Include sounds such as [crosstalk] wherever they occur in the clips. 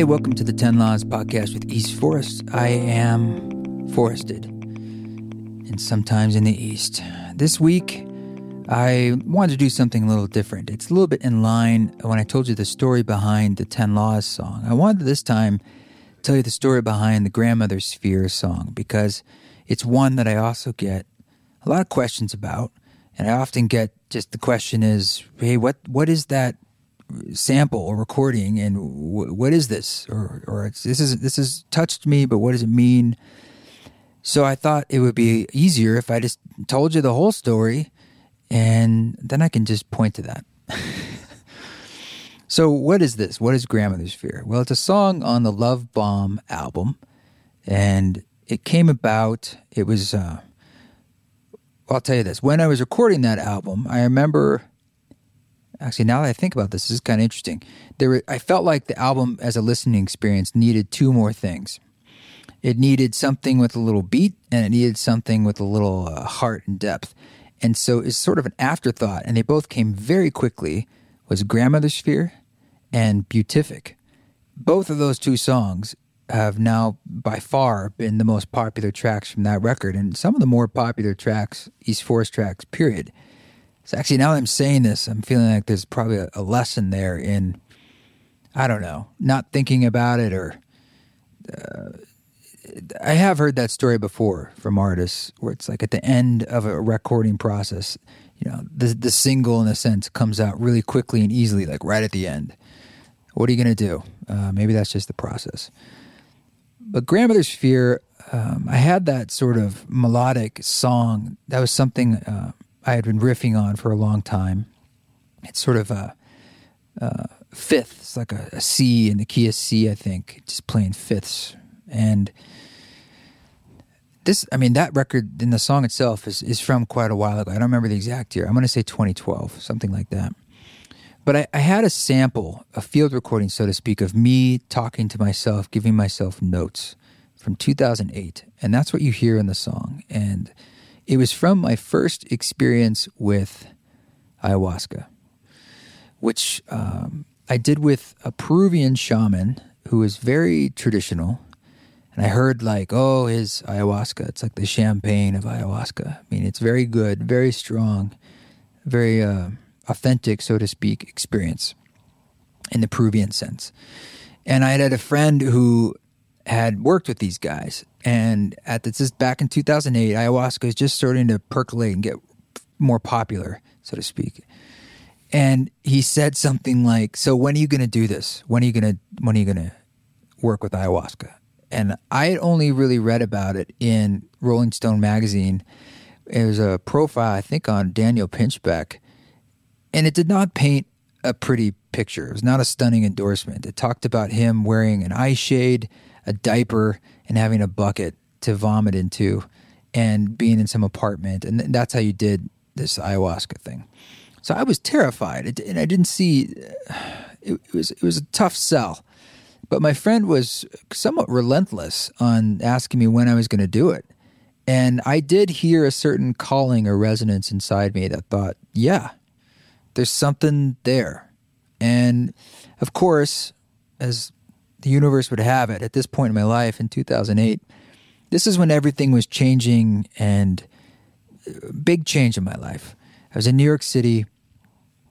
Hey, welcome to the 10 Laws podcast with East Forest. I am forested, and sometimes in the East. This week, I wanted to do something a little different. It's a little bit in line when I told you the story behind the 10 Laws song. I wanted this time tell you the story behind the Grandmother Sphere song because it's one that I also get a lot of questions about. And I often get just the question is, hey, what what is that sample or recording, and w- what is this? Or or this is this has touched me, but what does it mean? So I thought it would be easier if I just told you the whole story, and then I can just point to that. [laughs] so what is this? What is Grandmother's Sphere? Well, it's a song on the Love Bomb album, and it came about. It was. Uh, I'll tell you this. When I was recording that album, I remember actually now that I think about this, this is kind of interesting. There, were, I felt like the album as a listening experience needed two more things. It needed something with a little beat, and it needed something with a little uh, heart and depth. And so it's sort of an afterthought, and they both came very quickly. Was Grandmother's Sphere and Beatific. Both of those two songs have now by far been the most popular tracks from that record, and some of the more popular tracks, East Forest tracks, period. So actually, now that I'm saying this, I'm feeling like there's probably a, a lesson there in, I don't know, not thinking about it or. Uh, I have heard that story before from artists where it's like at the end of a recording process, you know, the the single in a sense comes out really quickly and easily, like right at the end. What are you going to do? Uh, maybe that's just the process. But Grandmother's Sphere, um, I had that sort of melodic song. That was something uh, I had been riffing on for a long time. It's sort of a, a fifth. It's like a, a C in the key of C, I think, just playing fifths. And this, I mean, that record in the song itself is, is from quite a while ago. I don't remember the exact year. I'm going to say 2012, something like that. But I, I, had a sample, a field recording, so to speak, of me talking to myself, giving myself notes from 2008. And that's what you hear in the song. And it was from my first experience with ayahuasca, which um, I did with a Peruvian shaman who was very traditional. And I heard, like, oh, his ayahuasca, it's like the champagne of ayahuasca. I mean, it's very good, very strong, very uh, authentic, so to speak, experience in the Peruvian sense. And I had a friend who had worked with these guys. And at this is back in 2008, ayahuasca is just starting to percolate and get more popular, so to speak. And he said something like, "So when are you going to do this? When are you going to when are you going to work with ayahuasca?" And I had only really read about it in Rolling Stone magazine. It was a profile, I think, on Daniel Pinchbeck, and it did not paint a pretty picture. It was not a stunning endorsement. It talked about him wearing an eye shade a diaper and having a bucket to vomit into and being in some apartment. And that's how you did this ayahuasca thing. So I was terrified, and I didn't see. [sighs] It, was it was a tough sell, but my friend was somewhat relentless on asking me when I was going to do it, and I did hear a certain calling or resonance inside me that thought, "Yeah, there's something there," and of course, as the universe would have it, at this point in my life in 2008, this is when everything was changing and uh, big change in my life. I was in New York City.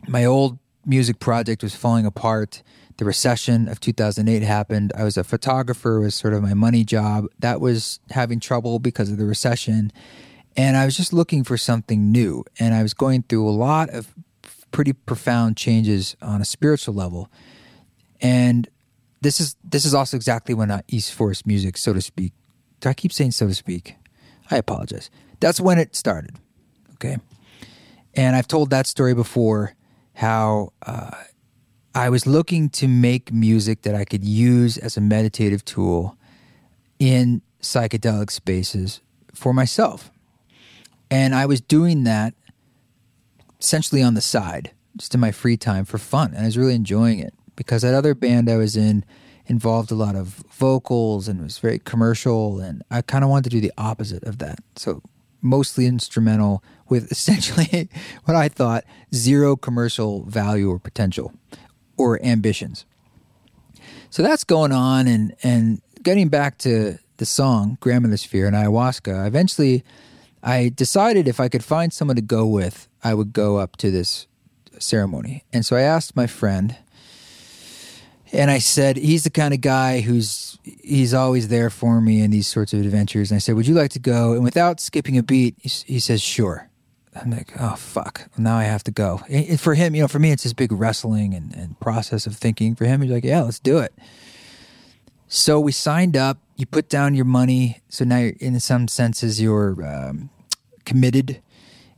My old music project was falling apart. The recession of 2008 happened. I was a photographer, was sort of my money job. That was having trouble because of the recession. And I was just looking for something new. And I was going through a lot of pretty profound changes on a spiritual level. And this is this is also exactly when uh, East Forest music, so to speak. Do I keep saying so to speak? I apologize. That's when it started. Okay, and I've told that story before. How uh, I was looking to make music that I could use as a meditative tool in psychedelic spaces for myself, and I was doing that essentially on the side, just in my free time for fun, and I was really enjoying it because that other band I was in involved a lot of vocals and was very commercial and I kind of wanted to do the opposite of that. So mostly instrumental with [laughs] essentially what I thought zero commercial value or potential or ambitions. So that's going on, and and getting back to the song "Grandmother's Sphere" and ayahuasca. Eventually, I decided if I could find someone to go with, I would go up to this ceremony. And so I asked my friend, and I said, he's the kind of guy who's he's always there for me in these sorts of adventures. And I said, would you like to go? And without skipping a beat, he, he says, sure. I'm like, oh fuck! Now I have to go. And for him, you know, for me, it's this big wrestling and, and process of thinking. For him, he's like, yeah, let's do it. So we signed up. You put down your money. So now, you're, in some senses, you're um, committed.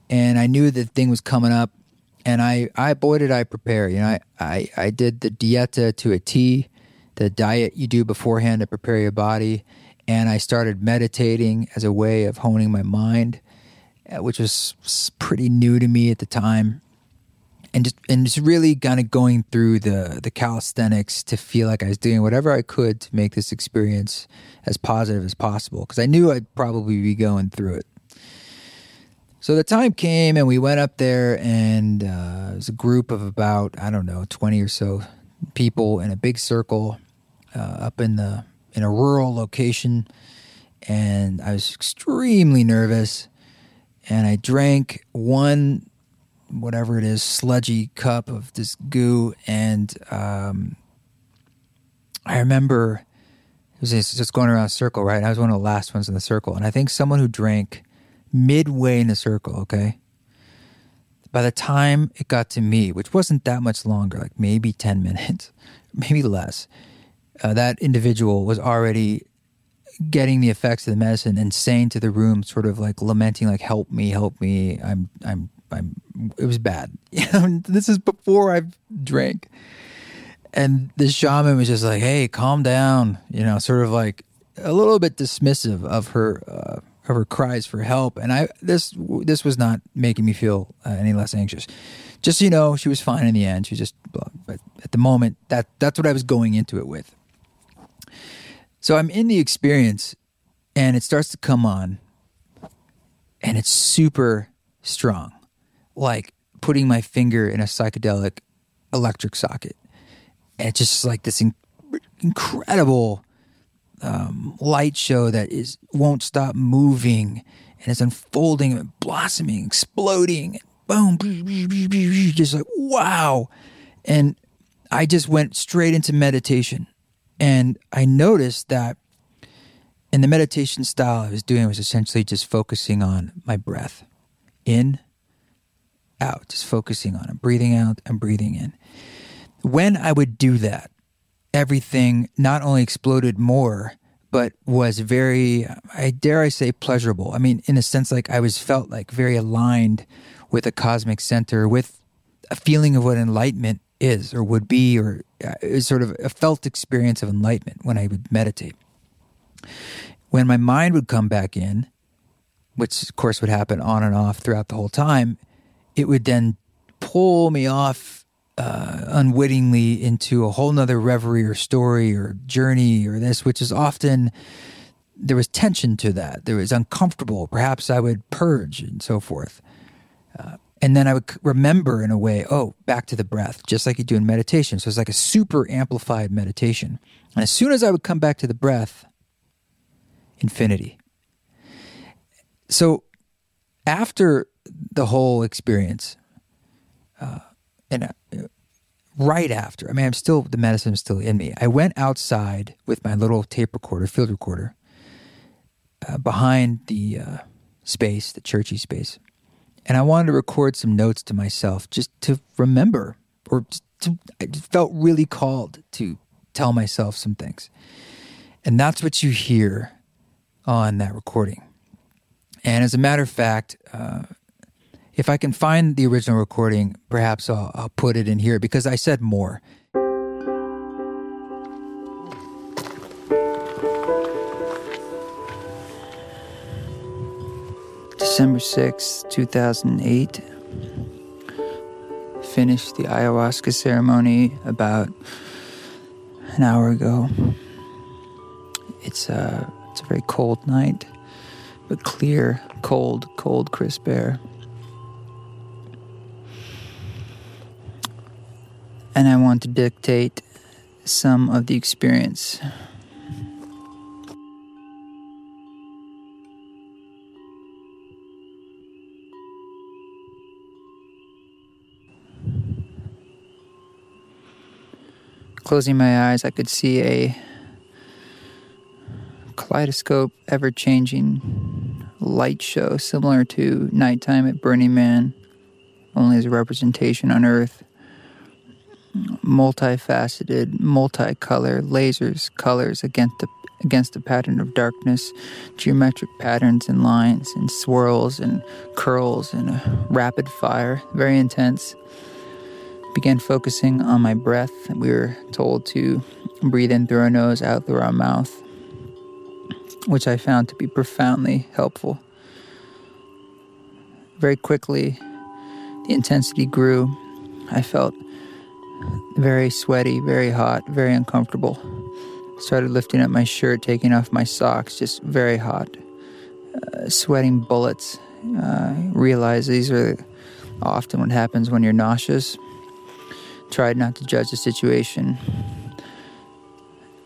And I knew the thing was coming up and I, I boy did I prepare. You know, I, I, I did the dieta to a T, the diet you do beforehand to prepare your body, and I started meditating as a way of honing my mind, uh, which was pretty new to me at the time, and just and just really kind of going through the the calisthenics to feel like I was doing whatever I could to make this experience as positive as possible because I knew I'd probably be going through it. So the time came, and we went up there, and uh, it was a group of about I don't know twenty or so people in a big circle uh, up in the in a rural location, and I was extremely nervous, and I drank one whatever it is sludgy cup of this goo, and um, I remember it was just going around a circle, right? I was one of the last ones in the circle, and I think someone who drank midway in the circle, okay? By the time it got to me, which wasn't that much longer, like maybe 10 [laughs] minutes, maybe less, uh, that individual was already getting the effects of the medicine and saying to the room, sort of like lamenting, like, help me, help me. I'm, I'm, I'm, it was bad. [laughs] This is before I've drank. And the shaman was just like, hey, calm down, you know, sort of like a little bit dismissive of her, uh, of her cries for help, and I this this was not making me feel uh, any less anxious. Just so you know, she was fine in the end. She just, but at the moment, that that's what I was going into it with. So I'm in the experience, and it starts to come on, and it's super strong, like putting my finger in a psychedelic electric socket, and it's just like this in- incredible um, light show that is won't stop moving and it's unfolding and blossoming, exploding, boom, just like wow. And I just went straight into meditation, and I noticed that in the meditation style I was doing was essentially just focusing on my breath, in, out, just focusing on it, breathing out and breathing in. When I would do that, everything not only exploded more, but was very, I dare I say, pleasurable. I mean, in a sense, like I was felt like very aligned with a cosmic center, with a feeling of what enlightenment is or would be, or uh, sort of a felt experience of enlightenment when I would meditate. When my mind would come back in, which of course would happen on and off throughout the whole time, it would then pull me off uh, unwittingly into a whole nother reverie or story or journey or this, which is often there was tension to that. There was uncomfortable. Perhaps I would purge and so forth. Uh, and then I would remember in a way, oh, back to the breath, just like you do in meditation. So it's like a super amplified meditation. And as soon as I would come back to the breath, infinity. So after the whole experience, uh, and right after, I mean, I'm still, the medicine is still in me. I went outside with my little tape recorder, field recorder, uh, behind the uh, space, the churchy space. And I wanted to record some notes to myself just to remember, or to, I felt really called to tell myself some things. And that's what you hear on that recording. And as a matter of fact, uh, if I can find the original recording, perhaps I'll, I'll put it in here because I said more. December 6, 2008. Finished the ayahuasca ceremony about an hour ago. It's a, it's a very cold night, but clear, cold, cold, crisp air. And I want to dictate some of the experience. Closing my eyes, I could see a kaleidoscope, ever changing light show similar to nighttime at Burning Man, only as a representation on Earth. Multifaceted, multicolor lasers, colors against the against the pattern of darkness, geometric patterns and lines and swirls and curls and a rapid fire, very intense began focusing on my breath. We were told to breathe in through our nose, out through our mouth, which I found to be profoundly helpful. Very quickly, the intensity grew. I felt very sweaty, very hot, very uncomfortable. Started lifting up my shirt, taking off my socks, just very hot, uh, sweating bullets. Uh, realize these are often what happens when you're nauseous tried not to judge the situation.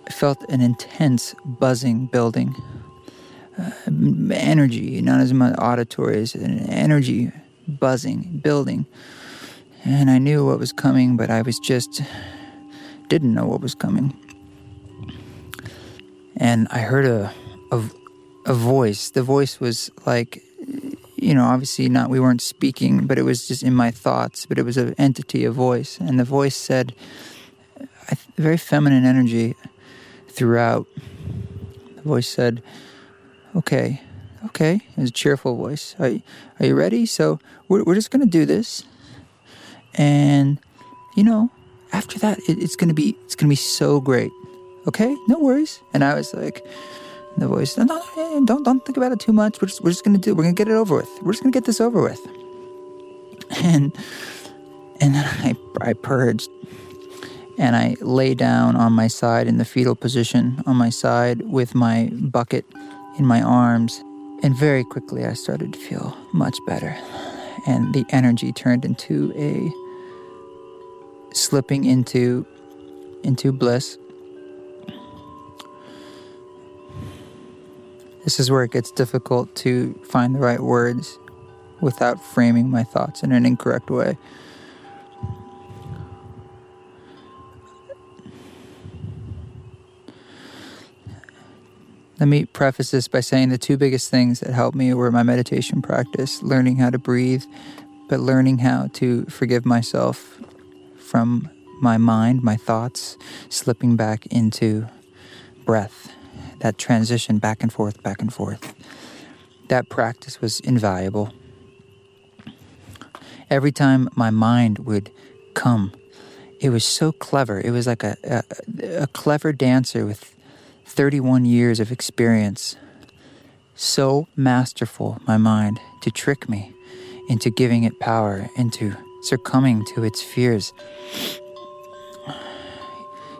I felt an intense buzzing building. Uh, energy, not as much auditory as an energy buzzing, building. And I knew what was coming, but I was just didn't know what was coming. And I heard a, a, a voice. The voice was like you know, obviously not, we weren't speaking, but it was just in my thoughts, but it was an entity, a voice. And the voice said, very feminine energy throughout. The voice said, okay, okay. It was a cheerful voice. Are, are you ready? So we're, we're just going to do this. And, you know, after that, it, it's to be, it's to be so great. Okay? No worries. And I was like, the voice, no, no, don't, don't think about it too much. We're just, we're just gonna do, we're gonna get it over with. We're just gonna get this over with. And, and then I, I purged and I lay down on my side in the fetal position on my side with my bucket in my arms. And very quickly I started to feel much better. And the energy turned into a slipping into into bliss This is where it gets difficult to find the right words without framing my thoughts in an incorrect way. Let me preface this by saying the two biggest things that helped me were my meditation practice, learning how to breathe, but learning how to forgive myself from my mind, my thoughts, slipping back into breath that transition back and forth, back and forth. That practice was invaluable. Every time my mind would come, it was so clever. It was like a, a, a clever dancer with 31 years of experience. So masterful, my mind, to trick me into giving it power, into succumbing to its fears.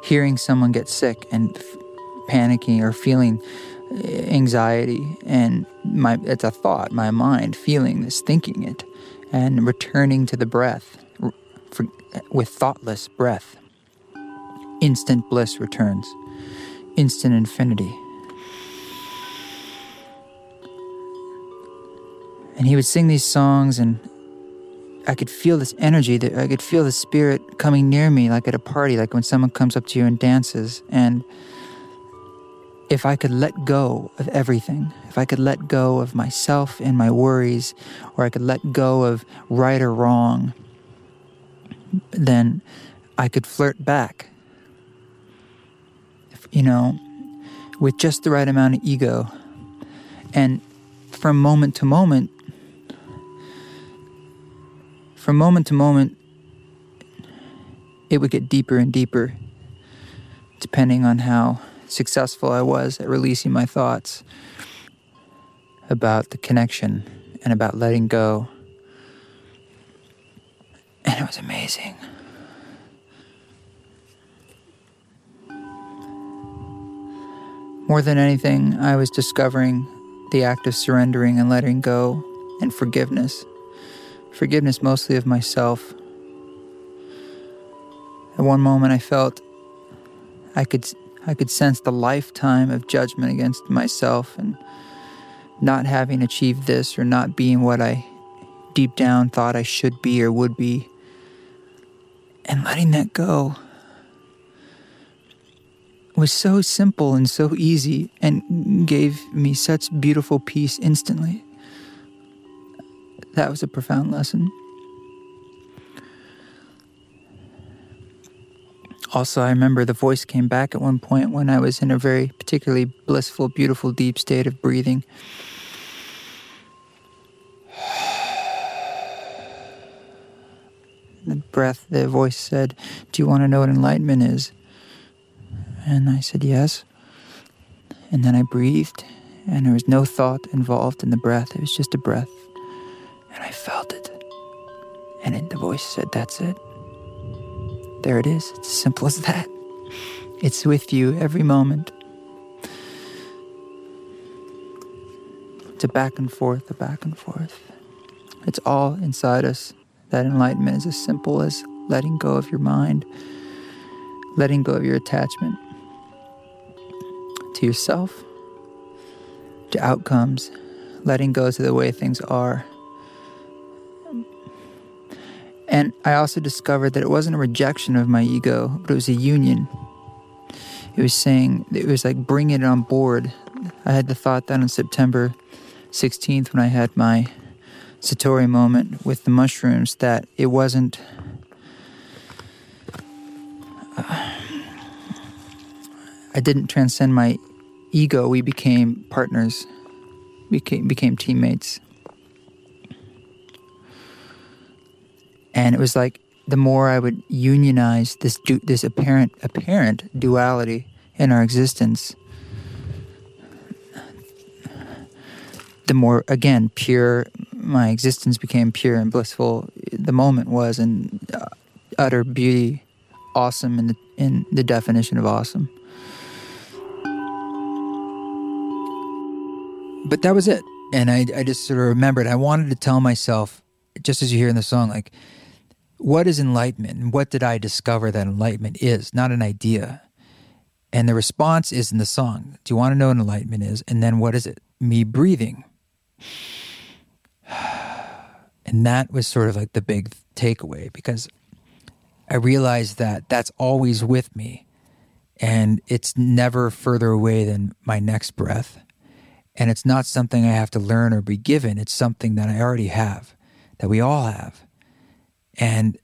Hearing someone get sick and panicking or feeling eh, anxiety and my it's a thought my mind feeling this thinking it and returning to the breath for, with thoughtless breath. Instant bliss returns. Instant infinity. And he would sing these songs and I could feel this energy that I could feel the spirit coming near me like at a party like when someone comes up to you and dances and if I could let go of everything, if I could let go of myself and my worries, or I could let go of right or wrong, then I could flirt back. You know, with just the right amount of ego. And from moment to moment, from moment to moment, it would get deeper and deeper, depending on how successful I was at releasing my thoughts about the connection and about letting go. And it was amazing. More than anything, I was discovering the act of surrendering and letting go and forgiveness. Forgiveness mostly of myself. At one moment, I felt I could I could sense the lifetime of judgment against myself and not having achieved this or not being what I deep down thought I should be or would be. And letting that go was so simple and so easy and gave me such beautiful peace instantly. That was a profound lesson. Also, I remember the voice came back at one point when I was in a very particularly blissful, beautiful, deep state of breathing. [sighs] The breath, the voice said, Do you want to know what enlightenment is? And I said, Yes. And then I breathed, and there was no thought involved in the breath. It was just a breath. Voice said, That's it. There it is. It's simple as that. It's with you every moment. It's a back and forth, a back and forth. It's all inside us. That enlightenment is as simple as letting go of your mind, letting go of your attachment to yourself, to outcomes, letting go to the way things are and I also discovered that it wasn't a rejection of my ego, but it was a union. It was saying, it was like bringing it on board. I had the thought that on September 16th, when I had my Satori moment with the mushrooms, that it wasn't. Uh, I didn't transcend my ego. We became partners, became, became teammates. And it was like the more I would unionize this du- this apparent apparent duality in our existence, the more again pure my existence became pure and blissful. The moment was and uh, utter beauty, awesome in the in the definition of awesome. But that was it, and I I just sort of remembered I wanted to tell myself, just as you hear in the song, like what is enlightenment and what did I discover that enlightenment is? Not an idea. And the response is in the song. Do you want to know what enlightenment is? And then what is it? Me breathing. [sighs] And that was sort of like the big takeaway because I realized that that's always with me and it's never further away than my next breath. And it's not something I have to learn or be given, it's something that I already have, that we all have. And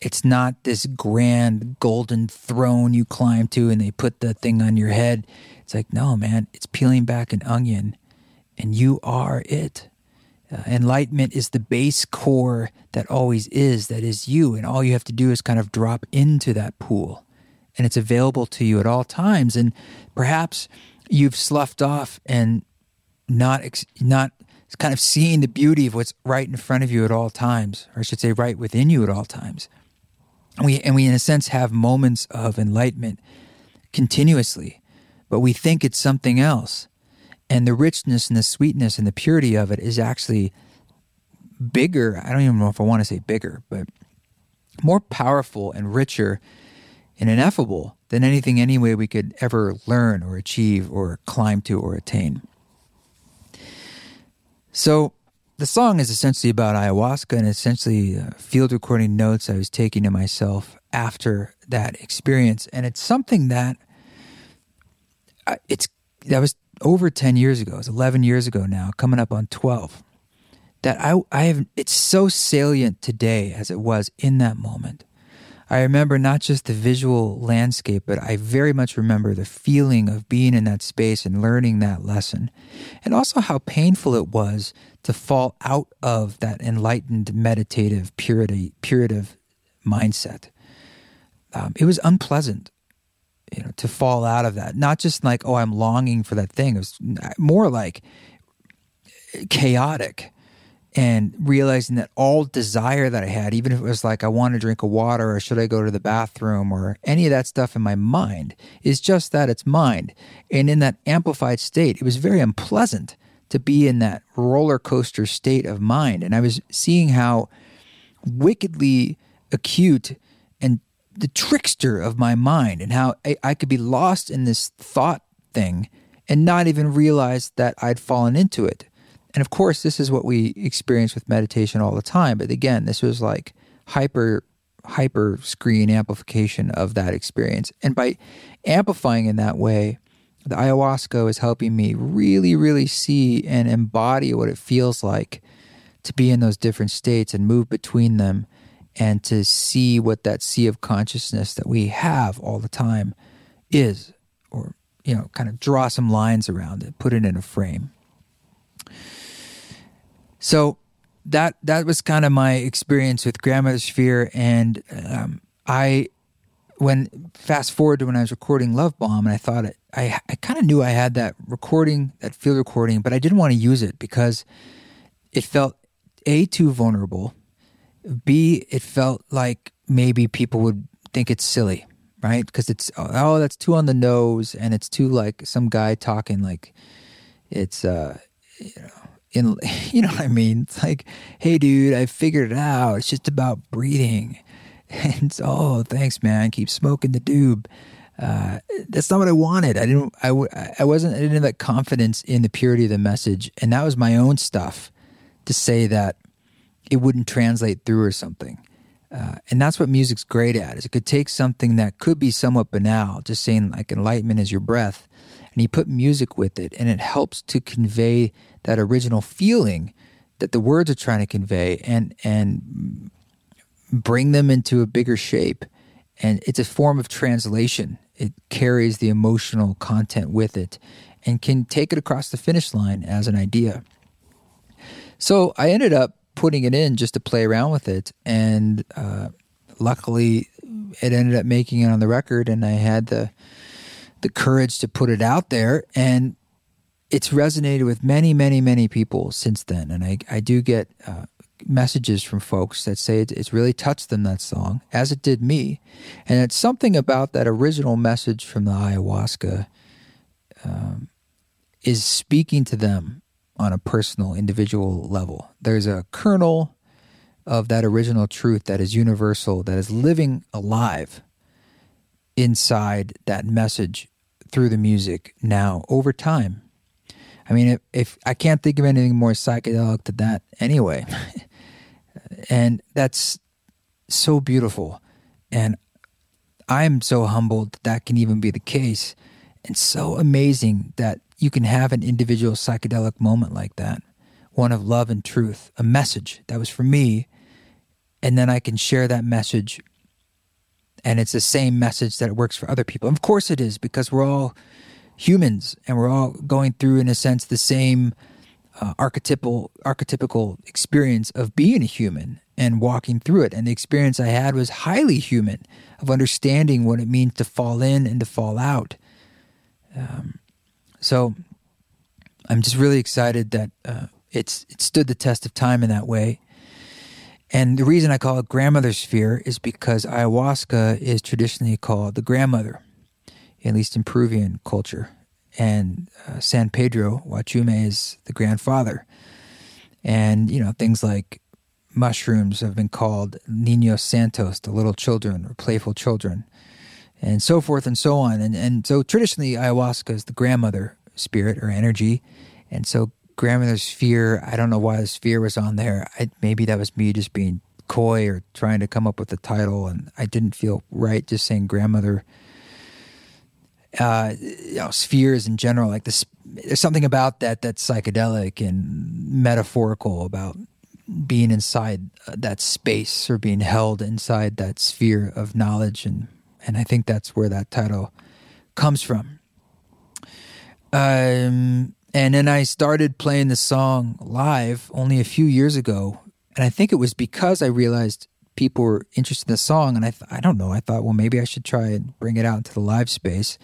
it's not this grand golden throne you climb to and they put the thing on your head. It's like, no, man, it's peeling back an onion and you are it. Uh, enlightenment is the base core that always is, that is you. And all you have to do is kind of drop into that pool. And it's available to you at all times. And perhaps you've sloughed off and not, not it's kind of seeing the beauty of what's right in front of you at all times, or I should say, right within you at all times. And we, and we, in a sense, have moments of enlightenment continuously, but we think it's something else. And the richness and the sweetness and the purity of it is actually bigger. I don't even know if I want to say bigger, but more powerful and richer and ineffable than anything, anyway, we could ever learn or achieve or climb to or attain. So the song is essentially about ayahuasca and essentially uh, field recording notes I was taking to myself after that experience. And it's something that uh, it's that was over 10 years ago. It's 11 years ago now, coming up on 12. That I I have it's so salient today as it was in that moment. I remember not just the visual landscape, but I very much remember the feeling of being in that space and learning that lesson. And also how painful it was to fall out of that enlightened, meditative, purity, purative mindset. Um, it was unpleasant, you know, to fall out of that. Not just like, oh, I'm longing for that thing. It was more like chaotic and realizing that all desire that I had, even if it was like I want to drink a water or should I go to the bathroom or any of that stuff in my mind, is just that it's mind. And in that amplified state, it was very unpleasant to be in that roller coaster state of mind. And I was seeing how wickedly acute and the trickster of my mind and how I, I could be lost in this thought thing and not even realize that I'd fallen into it. And of course, this is what we experience with meditation all the time. But again, this was like hyper hyper screen amplification of that experience. And by amplifying in that way, the ayahuasca is helping me really, really see and embody what it feels like to be in those different states and move between them and to see what that sea of consciousness that we have all the time is, or, you know, kind of draw some lines around it, put it in a frame. So that that was kind of my experience with grandmother sphere, and um, I when fast forward to when I was recording Love Bomb, and I thought it, I I kind of knew I had that recording, that field recording, but I didn't want to use it because it felt a too vulnerable, b it felt like maybe people would think it's silly, right? Because it's oh that's too on the nose, and it's too like some guy talking like it's uh you know in [laughs] you know what I mean? It's like, hey dude, I figured it out. It's just about breathing. [laughs] And so, oh, thanks, man. Keep smoking the doob. Uh, that's not what I wanted. I didn't. I, I wasn't. I didn't have that confidence in the purity of the message, and that was my own stuff to say that it wouldn't translate through or something. Uh, and that's what music's great at. Is it could take something that could be somewhat banal, just saying like enlightenment is your breath, and you put music with it, and it helps to convey that original feeling that the words are trying to convey and and bring them into a bigger shape. And it's a form of translation. It carries the emotional content with it and can take it across the finish line as an idea. So i ended up putting it in just to play around with it and uh, luckily it ended up making it on the record and i had the the courage to put it out there and it's resonated with many, many, many people since then. And I, I do get uh, messages from folks that say it, it's really touched them, that song, as it did me. And it's something about that original message from the ayahuasca um, is speaking to them on a personal, individual level. There's a kernel of that original truth that is universal, that is living alive inside that message through the music now over time I mean, if, if I can't think of anything more psychedelic than that anyway. [laughs] and that's so beautiful. And I'm so humbled that that can even be the case. And so amazing that you can have an individual psychedelic moment like that one of love and truth, a message that was for me. And then I can share that message. And it's the same message that it works for other people. Of course it is, because we're all humans and we're all going through in a sense the same uh, archetypal archetypical experience of being a human and walking through it. And the experience i had was highly human of understanding what it means to fall in and to fall out. Um, so i'm just really excited that uh, it's it stood the test of time in that way and the reason i call it grandmother's sphere is because ayahuasca is traditionally called the grandmother at least in Peruvian culture. And uh, San Pedro Huachuma is the grandfather. And, you know, things like mushrooms have been called Niños Santos, the little children or playful children, and so forth and so on. And, and so traditionally, ayahuasca is the grandmother spirit or energy. And so grandmother's sphere, I don't know why the sphere was on there. I, maybe that was me just being coy or trying to come up with a title. And I didn't feel right just saying grandmother uh, you know, spheres in general. Like this, there's something about that that's psychedelic and metaphorical about being inside uh, that space or being held inside that sphere of knowledge, and and I think that's where that title comes from. Um, and then I started playing the song live only a few years ago, and I think it was because I realized people were interested in the song, and I th- I don't know. I thought, well, maybe I should try and bring it out into the live space.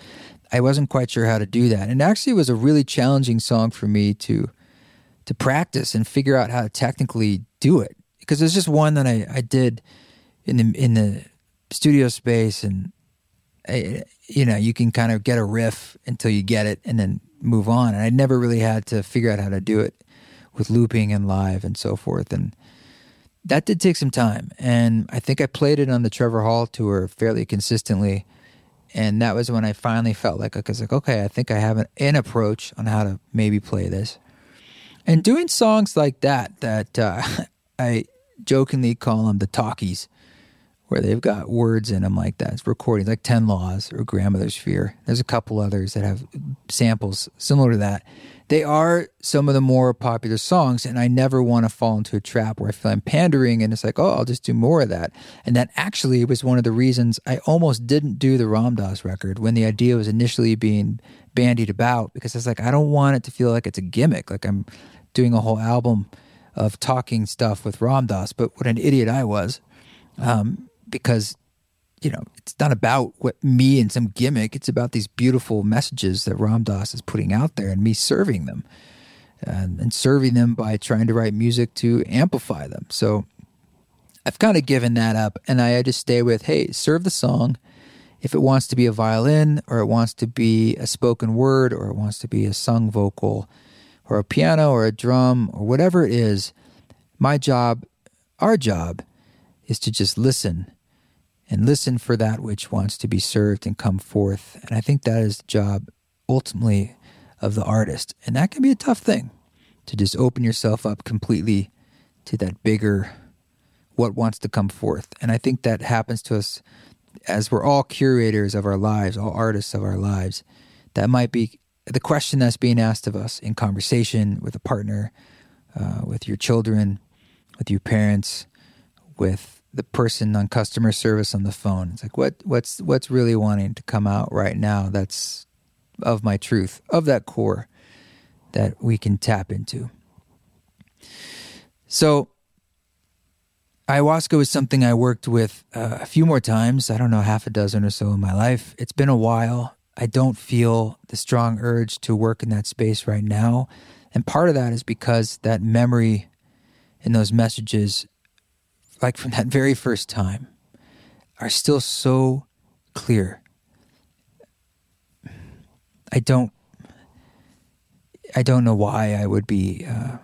I wasn't quite sure how to do that, and actually, it was a really challenging song for me to to practice and figure out how to technically do it. Because there's just one that I, I did in the in the studio space, and I, you know you can kind of get a riff until you get it, and then move on. And I never really had to figure out how to do it with looping and live and so forth, and that did take some time. And I think I played it on the Trevor Hall tour fairly consistently. And that was when I finally felt like I was like, okay, I think I have an, an approach on how to maybe play this. And doing songs like that, that uh, [laughs] I jokingly call them the talkies, where they've got words in them like that. It's recordings like 10 Laws or Grandmother's Sphere. There's a couple others that have samples similar to that. They are some of the more popular songs, and I never want to fall into a trap where I feel I'm pandering and it's like, oh, I'll just do more of that. And that actually was one of the reasons I almost didn't do the Ram Dass record when the idea was initially being bandied about because it's like, I don't want it to feel like it's a gimmick, like I'm doing a whole album of talking stuff with Ram Dass. But what an idiot I was. Um, because you know, it's not about what me and some gimmick. It's about these beautiful messages that Ram Dass is putting out there and me serving them and, and serving them by trying to write music to amplify them. So I've kind of given that up and I just stay with, hey, serve the song. If it wants to be a violin or it wants to be a spoken word or it wants to be a sung vocal or a piano or a drum or whatever it is, my job, our job, is to just listen and listen for that which wants to be served and come forth. And I think that is the job ultimately of the artist. And that can be a tough thing to just open yourself up completely to that bigger what wants to come forth. And I think that happens to us as we're all curators of our lives, all artists of our lives. That might be the question that's being asked of us in conversation with a partner, uh, with your children, with your parents, with the person on customer service on the phone. It's like what what's what's really wanting to come out right now that's of my truth, of that core that we can tap into. So ayahuasca was something I worked with uh, a few more times, I don't know, half a dozen or so in my life. It's been a while. I don't feel the strong urge to work in that space right now. And part of that is because that memory and those messages like from that very first time, are still so clear. I don't. I don't know why I would be uh,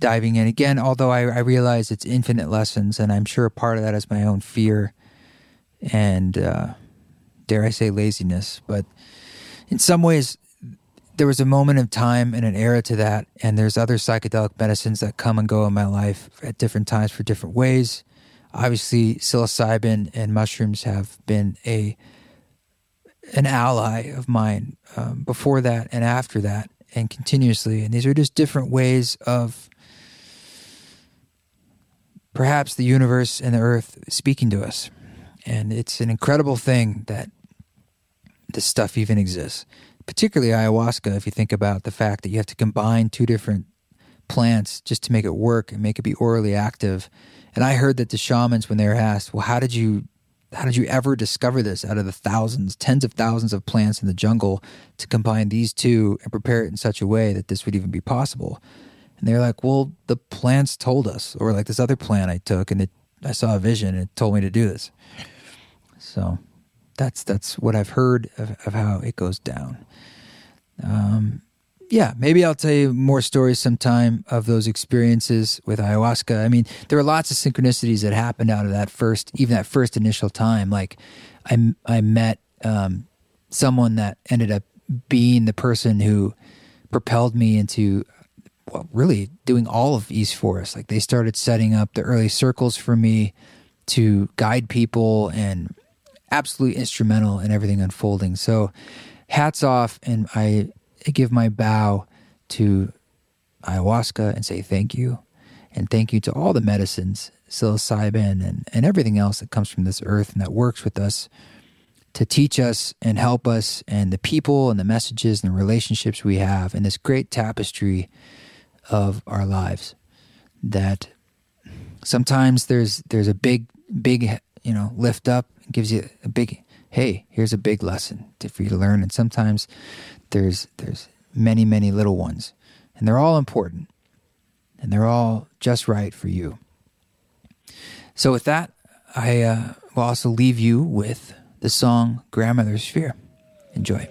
diving in again. Although I, I, realize it's infinite lessons, and I'm sure part of that is my own fear and uh, dare I say laziness. But in some ways, there was a moment of time and an era to that, and there's other psychedelic medicines that come and go in my life at different times for different ways obviously psilocybin and mushrooms have been a an ally of mine um, before that and after that and continuously. And these are just different ways of perhaps the universe and the earth speaking to us. And it's an incredible thing that this stuff even exists particularly ayahuasca if you think about the fact that you have to combine two different plants just to make it work and make it be orally active and I heard that the shamans, when they were asked, well, how did you how did you ever discover this out of the thousands, tens of thousands of plants in the jungle to combine these two and prepare it in such a way that this would even be possible? And they're like, well, the plants told us, or like this other plant I took and it, I saw a vision and it told me to do this. So that's that's what I've heard of, of how it goes down. Um, yeah, maybe I'll tell you more stories sometime of those experiences with ayahuasca. I mean, there were lots of synchronicities that happened out of that first, even that first initial time. Like, I I met um, someone that ended up being the person who propelled me into well, really doing all of East Forest. Like, they started setting up the early circles for me to guide people and absolutely instrumental in everything unfolding. So, hats off, and I I give my bow to ayahuasca and say thank you. And thank you to all the medicines, psilocybin, and, and everything else that comes from this earth and that works with us to teach us and help us, and the people and the messages and the relationships we have in this great tapestry of our lives. That sometimes there's there's a big big you know lift up and gives you a big hey here's a big lesson to, for you to learn and sometimes there's there's many many little ones and they're all important and they're all just right for you. So with that i uh, will also leave you with the song grandmother's sphere. Enjoy.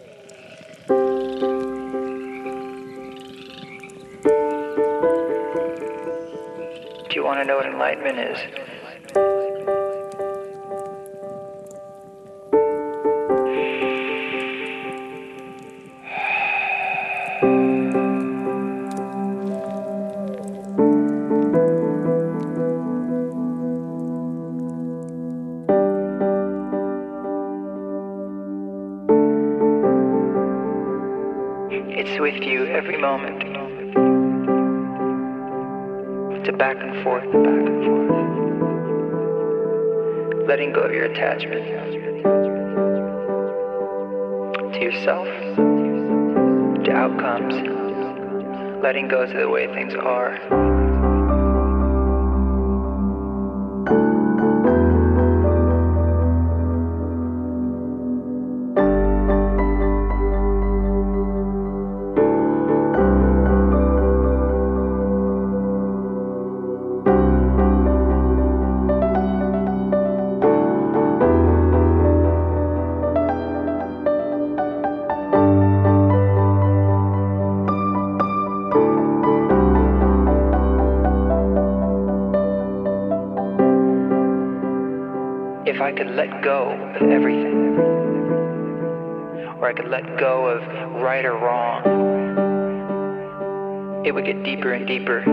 Do you want to know what enlightenment is, It's with you every moment. It's a back and forth, back and forth. Letting go of your attachment to yourself, to outcomes, letting go to the way things are. It would get deeper and deeper. And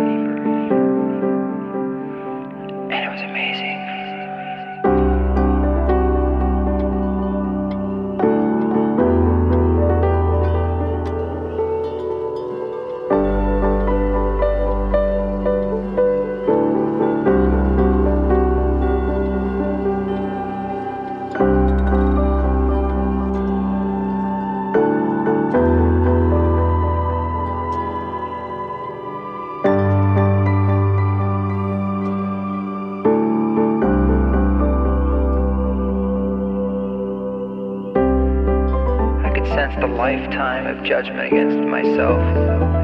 it was amazing. Judgment against myself.